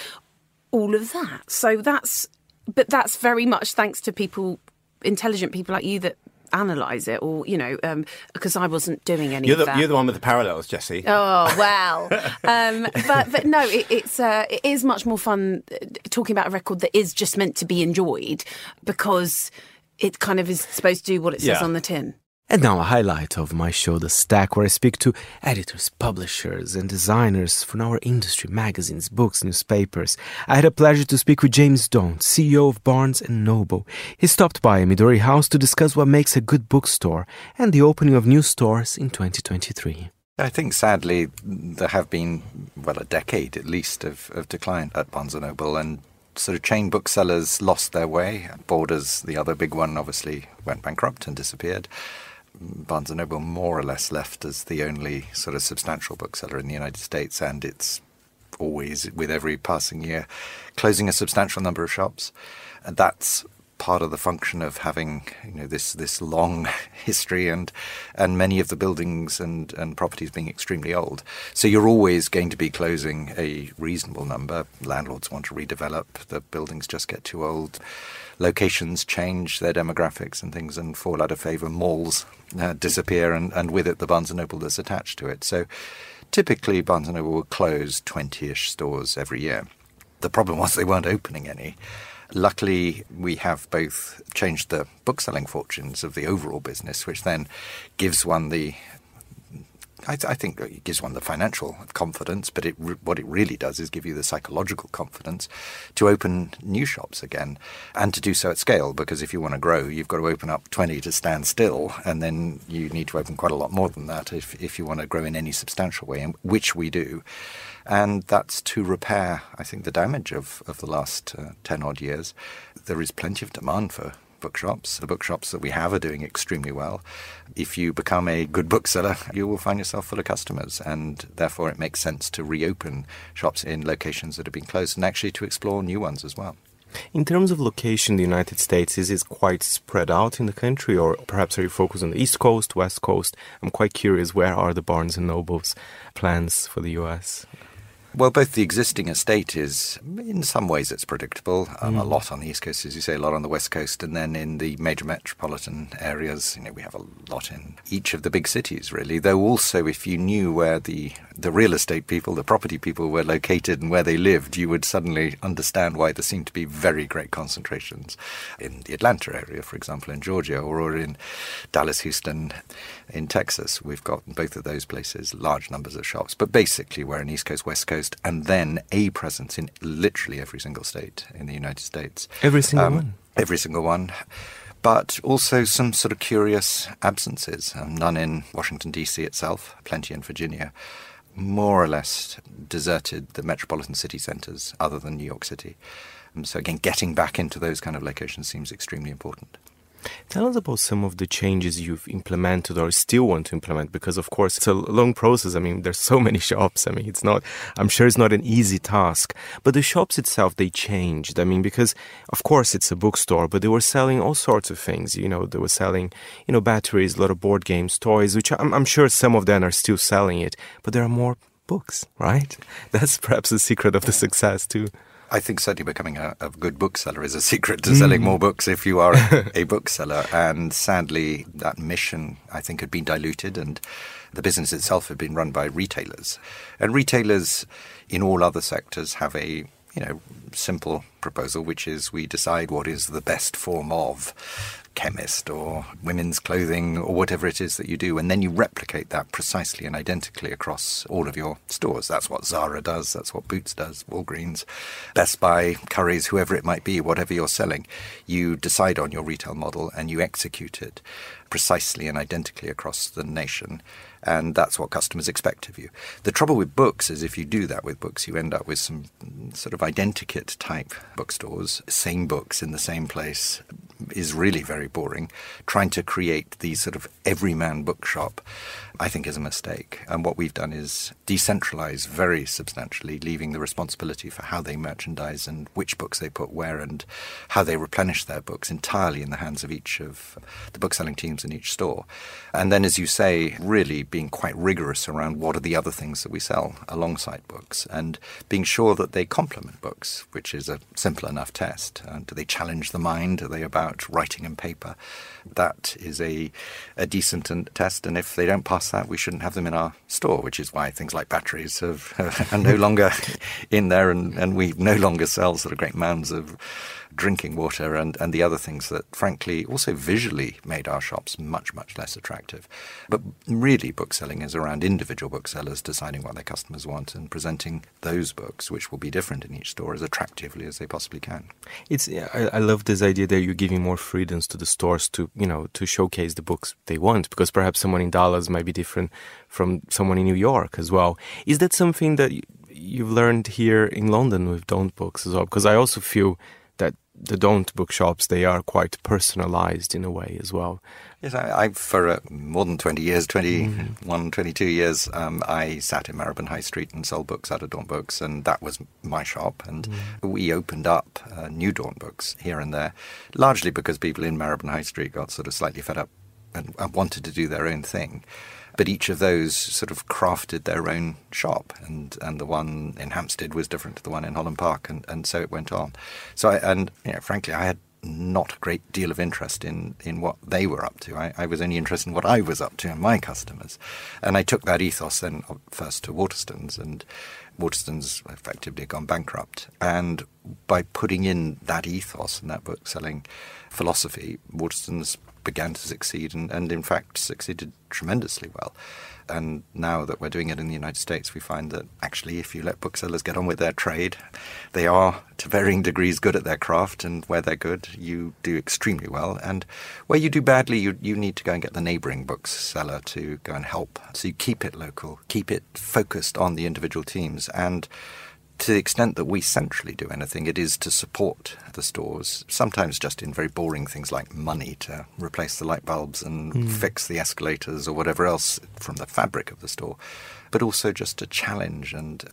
all of that. So that's, but that's very much thanks to people, intelligent people like you that analyze it, or you know, um, because I wasn't doing any You're of the, that. you're the one with the parallels, Jessie. Oh well, um, but but no, it, it's uh, it is much more fun uh, talking about a record that is just meant to be enjoyed because it kind of is supposed to do what it says Yeah. on the tin. And now a highlight of my show, The Stack, where I speak to editors, publishers, and designers from our industry, magazines, books, newspapers. I had a pleasure to speak with James Daunt, CEO of Barnes & Noble. He stopped by Midori House to discuss what makes a good bookstore and the opening of new stores in 2023. I think sadly there have been well a decade at least of, of decline at Barnes and Noble, and sort of chain booksellers lost their way. Borders, the other big one, obviously went bankrupt and disappeared. Barnes and Noble more or less left as the only sort of substantial bookseller in the United States, and it's always with every passing year closing a substantial number of shops, and that's part of the function of having you know this this long [LAUGHS] history and and many of the buildings and and properties being extremely old. So you're always going to be closing a reasonable number. Landlords want to redevelop. The buildings just get too old locations change their demographics and things and fall out of favor malls uh, disappear and and with it the Barnes Noble that's attached to it. So typically Barnes Noble will close 20ish stores every year. The problem was they weren't opening any. Luckily, we have both changed the bookselling fortunes of the overall business, which then gives one the I, I think it gives one the financial confidence, but it what it really does is give you the psychological confidence to open new shops again and to do so at scale. Because if you want to grow, you've got to open up 20 to stand still, and then you need to open quite a lot more than that if, if you want to grow in any substantial way, which we do. And that's to repair, I think, the damage of, of the last uh, 10 odd years. There is plenty of demand for bookshops. The bookshops that we have are doing extremely well. If you become a good bookseller, you will find yourself full of customers, and therefore it makes sense to reopen shops in locations that have been closed and actually to explore new ones as well. In terms of location, the United States is it quite spread out in the country, or perhaps are you focused on the East Coast, West Coast? I'm quite curious. Where are the Barnes and Nobles plans for the U.S.? Well, both the existing estate is, in some ways, it's predictable. Um, A Mm. lot on the East Coast, as you say, a lot on the West Coast, and then in the major metropolitan areas, you know, we have a lot in each of the big cities, really. Though also, if you knew where the the real estate people, the property people, were located and where they lived, you would suddenly understand why there seem to be very great concentrations in the Atlanta area, for example, in Georgia, or in Dallas, Houston, in Texas. We've got in both of those places large numbers of shops, but basically we're an East Coast, West Coast, and then a presence in literally every single state in the United States. Every single one? Every single one. But also some sort of curious absences. Um, none in Washington, D.C. itself, plenty in Virginia. More or less deserted the metropolitan city centres other than New York City. Um, so, again, getting back into those kind of locations seems extremely important. Tell us about some of the changes you've implemented or still want to implement because of course it's a long process. I mean, there's so [LAUGHS] many shops. I mean, it's not I'm sure it's not an easy task. But the shops itself they changed. I mean, because of course it's a bookstore, but they were selling all sorts of things. You know, they were selling, you know, batteries, a lot of board games, toys, which I'm, I'm sure some of them are still selling it, but there are more books, right? [LAUGHS] That's perhaps the secret of the success too. I think certainly becoming a, a good bookseller is a secret to selling Mm. more books if you are a, [LAUGHS] a bookseller. And sadly, that mission, I think, had been diluted and the business itself had been run by retailers. And retailers in all other sectors have a you know, simple proposal, which is we decide what is the best form of chemist or women's clothing or whatever it is that you do, and then you replicate that precisely and identically across all of your stores. That's what Zara does, that's what Boots does, Walgreens, Best Buy, Curry's, whoever it might be, whatever you're selling. You decide on your retail model and you execute it precisely and identically across the nation. And that's what customers expect of you. The trouble with books is if you do that with books, you end up with some sort of identikit type bookstores, same books in the same place is really very boring. Trying to create the sort of everyman bookshop, I think, is a mistake. And what we've done is decentralize very substantially, leaving the responsibility for how they merchandise and which books they put where and how they replenish their books entirely in the hands of each of the bookselling teams in each store. And then, as you say, really being quite rigorous around what are the other things that we sell alongside books and being sure that they complement books, which is a simple enough test. Uh, do they challenge the mind? Are they about writing and paper? That is a, a decent test. And if they don't pass that, we shouldn't have them in our store, which is why things like batteries have, [LAUGHS] are no longer [LAUGHS] in there and, and we no longer sell sort of great mounds of drinking water and, and the other things that, frankly, also visually made our shops much, much less attractive. But really, bookselling is around individual booksellers deciding what their customers want and presenting those books, which will be different in each store, as attractively as they possibly can. It's I, I love this idea that you're giving more freedoms to the stores to you know to showcase the books they want because perhaps someone in Dallas might be different from someone in New York as well. Is that something that you've learned here in London with Daunt Books as well? Because I also feel that the Daunt bookshops they are quite personalized in a way as well. Yes, I, I for uh, more than 20 years, 21, 22 years, um, I sat in Marylebone High Street and sold books out of Daunt Books, and that was my shop. And we opened up uh, new Daunt Books here and there, largely because people in Marylebone High Street got sort of slightly fed up and, and wanted to do their own thing. But each of those sort of crafted their own shop, and, and the one in Hampstead was different to the one in Holland Park, and, and so it went on. So, I, and you know, frankly, I had not a great deal of interest in, in what they were up to. I, I was only interested in what I was up to and my customers. And I took that ethos then uh, first to Waterstones, and Waterstones effectively gone bankrupt. And by putting in that ethos and that book selling philosophy, Waterstones began to succeed and, and in fact succeeded tremendously well. And now that we're doing it in the United States, we find that actually, if you let booksellers get on with their trade, they are to varying degrees good at their craft. And where they're good, you do extremely well. And where you do badly, you, you need to go and get the neighboring bookseller to go and help. So you keep it local, keep it focused on the individual teams. And to the extent that we centrally do anything, it is to support the stores, sometimes just in very boring things like money to replace the light bulbs and Mm. fix the escalators or whatever else from the fabric of the store, but also just to challenge and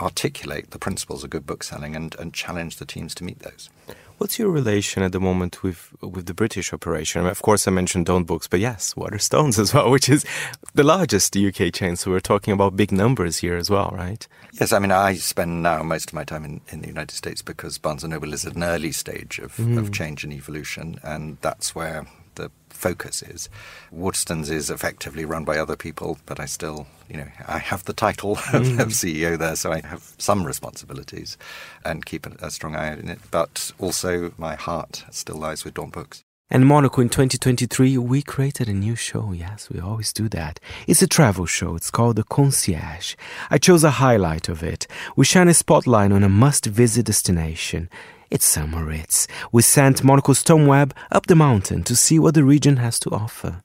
articulate the principles of good bookselling and, and challenge the teams to meet those. What's your relation at the moment with with the British operation? I mean, of course, I mentioned Daunt Books, but yes, Waterstones [LAUGHS] as well, which is the largest UK chain. So we're talking about big numbers here as well, right? Yes, I mean, I spend now most of my time in, in the United States because Barnes & Noble is at an early stage of, Mm. of change and evolution, and that's where focus is. Waterstones is effectively run by other people, but I still, you know, I have the title [LAUGHS] of, Mm. of CEO there, so I have some responsibilities and keep a, a strong eye on it. But also, my heart still lies with Daunt Books. And Monocle in 2023, we created a new show. Yes, we always do that. It's a travel show. It's called The Concierge. I chose a highlight of it. We shine a spotlight on a must visit destination. It's. Moritz. We sent Monocle's Tom Webb up the mountain to see what the region has to offer.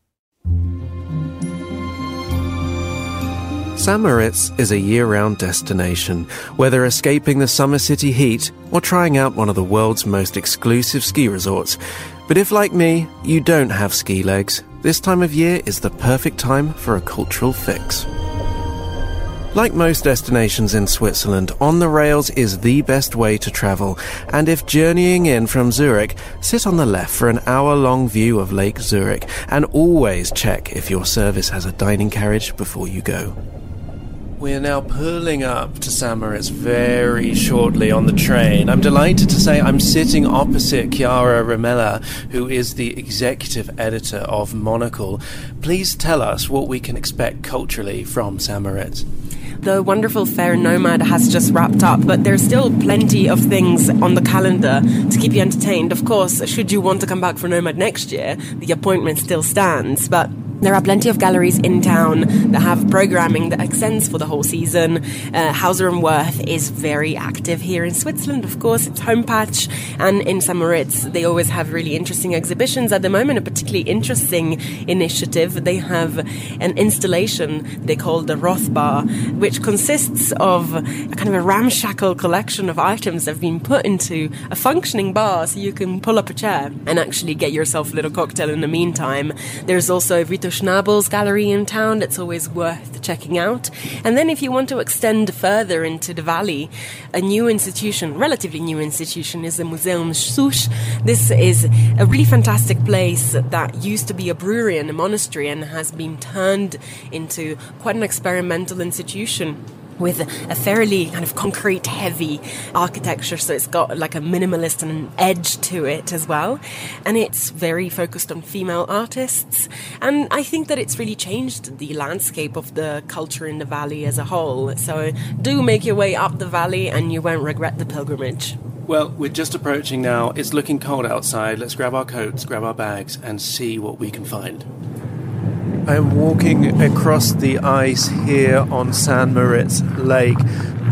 St. Moritz is a year round destination, whether escaping the summer city heat or trying out one of the world's most exclusive ski resorts. But if, like me, you don't have ski legs, this time of year is the perfect time for a cultural fix. Like most destinations in Switzerland, on the rails is the best way to travel, and if journeying in from Zurich, sit on the left for an hour long view of Lake Zurich, and always check if your service has a dining carriage before you go. We're now pulling up to St. Moritz very shortly on the train. I'm delighted to say I'm sitting opposite Chiara Rimella, who is the executive editor of Monocle. Please tell us what we can expect culturally from St. Moritz. The wonderful Fair Nomad has just wrapped up, but there's still plenty of things on the calendar to keep you entertained. Of course, should you want to come back for Nomad next year, the appointment still stands, but there are plenty of galleries in town that have programming that extends for the whole season. Uh, Hauser and Wirth is very active here in Switzerland, of course, it's home patch, and in St. Moritz, they always have really interesting exhibitions. At the moment, a particularly interesting initiative, they have an installation they call the Rothbar, which consists of a kind of a ramshackle collection of items that have been put into a functioning bar so you can pull up a chair and actually get yourself a little cocktail in the meantime. There's also Vito Schnabel's gallery in town that's always worth checking out. And then if you want to extend further into the valley, a new institution, relatively new institution, is the Muzeum Susch. This is a really fantastic place that used to be a brewery and a monastery and has been turned into quite an experimental institution with a fairly kind of concrete heavy architecture so it's got like a minimalist and an edge to it as well and it's very focused on female artists and i think that it's really changed the landscape of the culture in the valley as a whole so do make your way up the valley and you won't regret the pilgrimage Well, we're just approaching now. It's looking cold outside. Let's grab our coats, grab our bags, and see what we can find. I'm walking across the ice here on San Moritz Lake.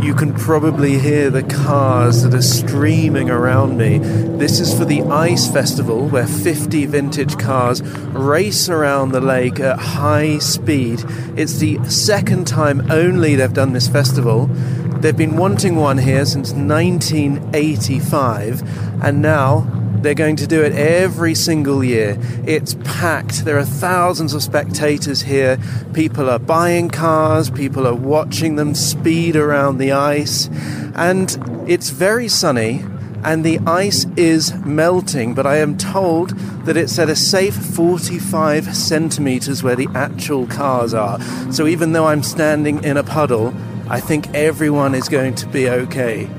You can probably hear the cars that are streaming around me. This is for the Ice Festival, where 50 vintage cars race around the lake at high speed. It's the second time only they've done this festival. They've been wanting one here since 1985, and now they're going to do it every single year. It's packed. There are thousands of spectators here. People are buying cars, people are watching them speed around the ice, and it's very sunny. And the ice is melting, but I am told that it's at a safe 45 centimeters where the actual cars are. So even though I'm standing in a puddle, I think everyone is going to be okay.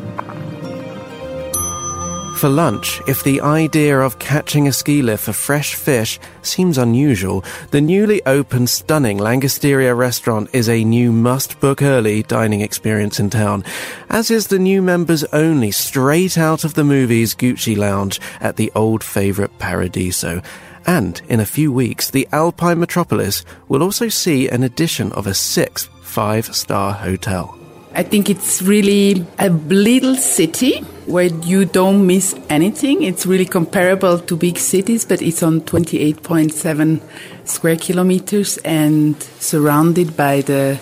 For lunch, if the idea of catching a ski lift for fresh fish seems unusual, the newly opened stunning Langosteria restaurant is a new must book early dining experience in town, as is the new members only straight out of the movies Gucci Lounge at the old favourite Paradiso. And in a few weeks, the Alpine Metropolis will also see an addition of a sixth five star hotel. I think it's really a little city where you don't miss anything. It's really comparable to big cities, but it's on 28.7 square kilometers and surrounded by the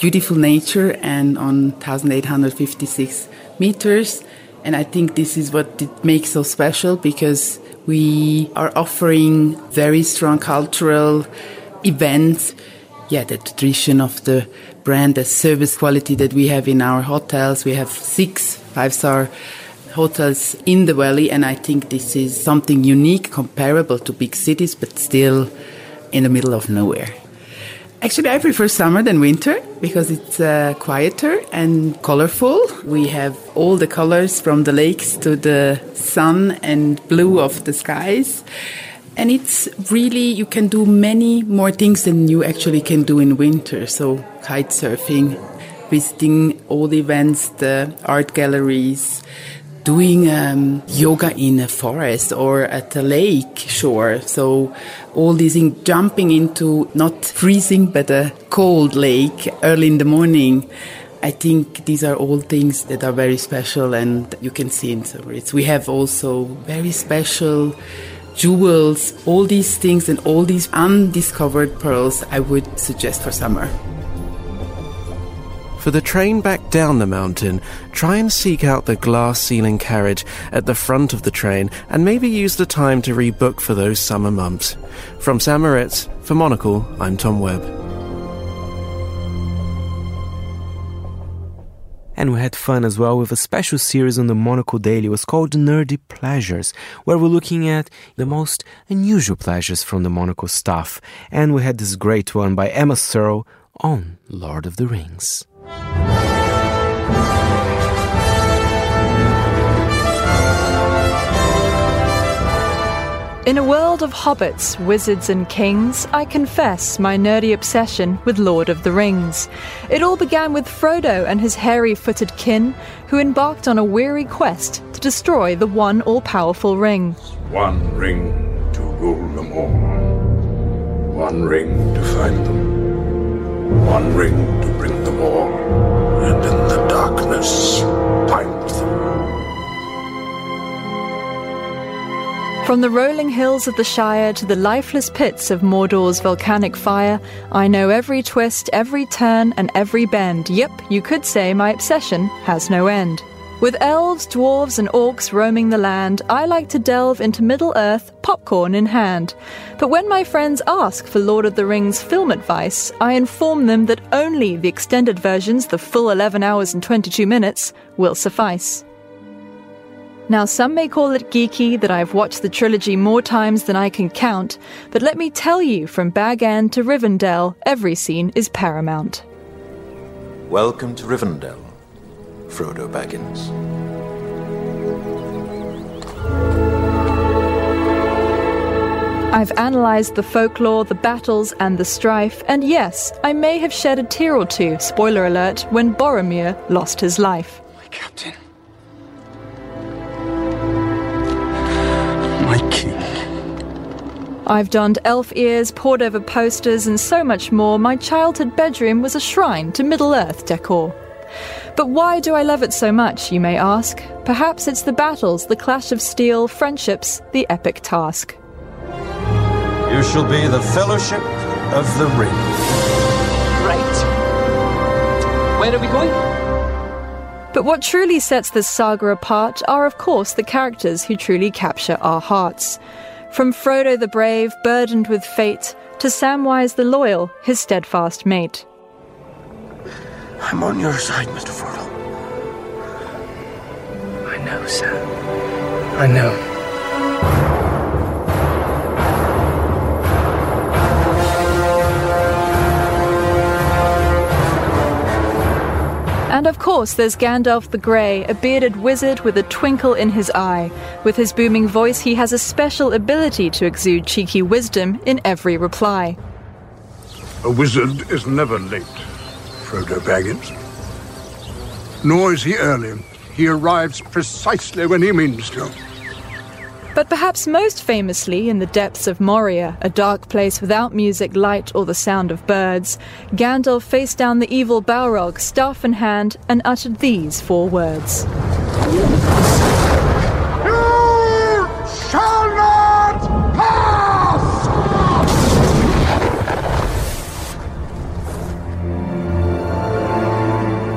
beautiful nature and on 1856 meters. And I think this is what it makes so special because we are offering very strong cultural events. Yeah, the tradition of the brand, the service quality that we have in our hotels. We have six five star hotels in the valley, and I think this is something unique, comparable to big cities, but still in the middle of nowhere. Actually, I prefer summer than winter because it's uh, quieter and colorful. We have all the colors from the lakes to the sun and blue of the skies. And it's really, you can do many more things than you actually can do in winter. So, kite surfing, visiting all the events, the art galleries, doing um, yoga in a forest or at a lake shore. So, all these things, jumping into not freezing but a cold lake early in the morning. I think these are all things that are very special and you can see in Sovereigns. We have also very special jewels, all these things and all these undiscovered pearls I would suggest for summer. For the train back down the mountain, try and seek out the glass ceiling carriage at the front of the train and maybe use the time to rebook for those summer months. From San Moritz, for Monocle, I'm Tom Webb. And we had fun as well with a special series on the Monocle Daily. It was called Nerdy Pleasures, where we're looking at the most unusual pleasures from the Monocle staff. And we had this great one by Emma Searle on Lord of the Rings. In a world of hobbits, wizards, and kings, I confess my nerdy obsession with Lord of the Rings. It all began with Frodo and his hairy footed kin, who embarked on a weary quest to destroy the one all powerful ring. One ring to rule them all. One ring to find them. One ring to bring them all. And in the darkness, From the rolling hills of the Shire to the lifeless pits of Mordor's volcanic fire, I know every twist, every turn, and every bend. Yep, you could say my obsession has no end. With elves, dwarves, and orcs roaming the land, I like to delve into Middle Earth, popcorn in hand. But when my friends ask for Lord of the Rings film advice, I inform them that only the extended versions, the full 11 hours and 22 minutes, will suffice. Now, some may call it geeky that I've watched the trilogy more times than I can count, but let me tell you from Bag End to Rivendell, every scene is paramount. Welcome to Rivendell, Frodo Baggins. I've analysed the folklore, the battles, and the strife, and yes, I may have shed a tear or two, spoiler alert, when Boromir lost his life. My Captain. I've donned elf ears, pored over posters, and so much more. My childhood bedroom was a shrine to Middle Earth decor. But why do I love it so much, you may ask? Perhaps it's the battles, the clash of steel, friendships, the epic task. You shall be the Fellowship of the Ring. Right. Where are we going? But what truly sets this saga apart are, of course, the characters who truly capture our hearts. From Frodo the brave, burdened with fate, to Samwise the loyal, his steadfast mate. I'm on your side, Mr. Frodo. I know, Sam. I know. And of course, there's Gandalf the Grey, a bearded wizard with a twinkle in his eye. With his booming voice, he has a special ability to exude cheeky wisdom in every reply. A wizard is never late, Frodo Baggins. Nor is he early. He arrives precisely when he means to. But perhaps most famously, in the depths of Moria, a dark place without music, light, or the sound of birds, Gandalf faced down the evil Balrog, staff in hand, and uttered these four words. Shall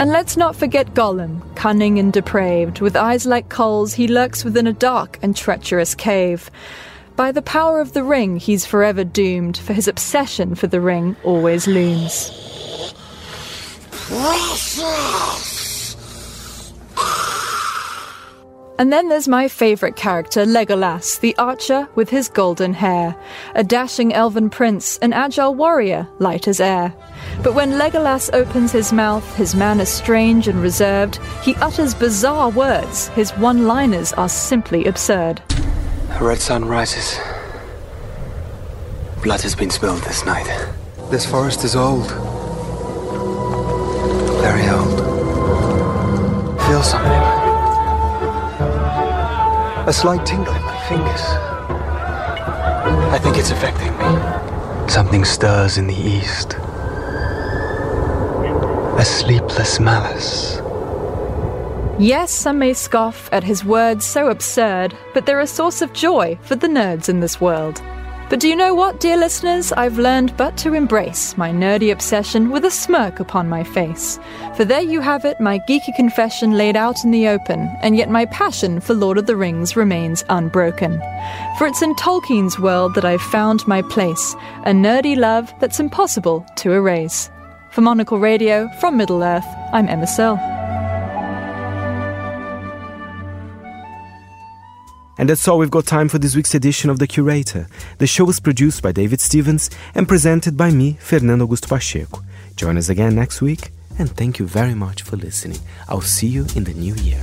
And let's not forget Gollum, cunning and depraved. With eyes like coals, he lurks within a dark and treacherous cave. By the power of the ring, he's forever doomed, for his obsession for the ring always looms. And then there's my favourite character, Legolas, the archer with his golden hair. A dashing elven prince, an agile warrior, light as air. But when Legolas opens his mouth, his manner strange and reserved, he utters bizarre words. His one liners are simply absurd. A red sun rises. Blood has been spilled this night. This forest is old. Very old. Feel something. A slight tingle in my fingers. I think it's affecting me. Something stirs in the east. A sleepless malice. Yes, some may scoff at his words so absurd, but they're a source of joy for the nerds in this world. But do you know what, dear listeners? I've learned but to embrace my nerdy obsession with a smirk upon my face. For there you have it, my geeky confession laid out in the open, and yet my passion for Lord of the Rings remains unbroken. For it's in Tolkien's world that I've found my place, a nerdy love that's impossible to erase. For Monocle Radio, from Middle Earth, I'm Emma Searle. And that's all we've got time for this week's edition of The Curator. The show was produced by David Stevens and presented by me, Fernando Augusto Pacheco. Join us again next week, and thank you very much for listening. I'll see you in the new year.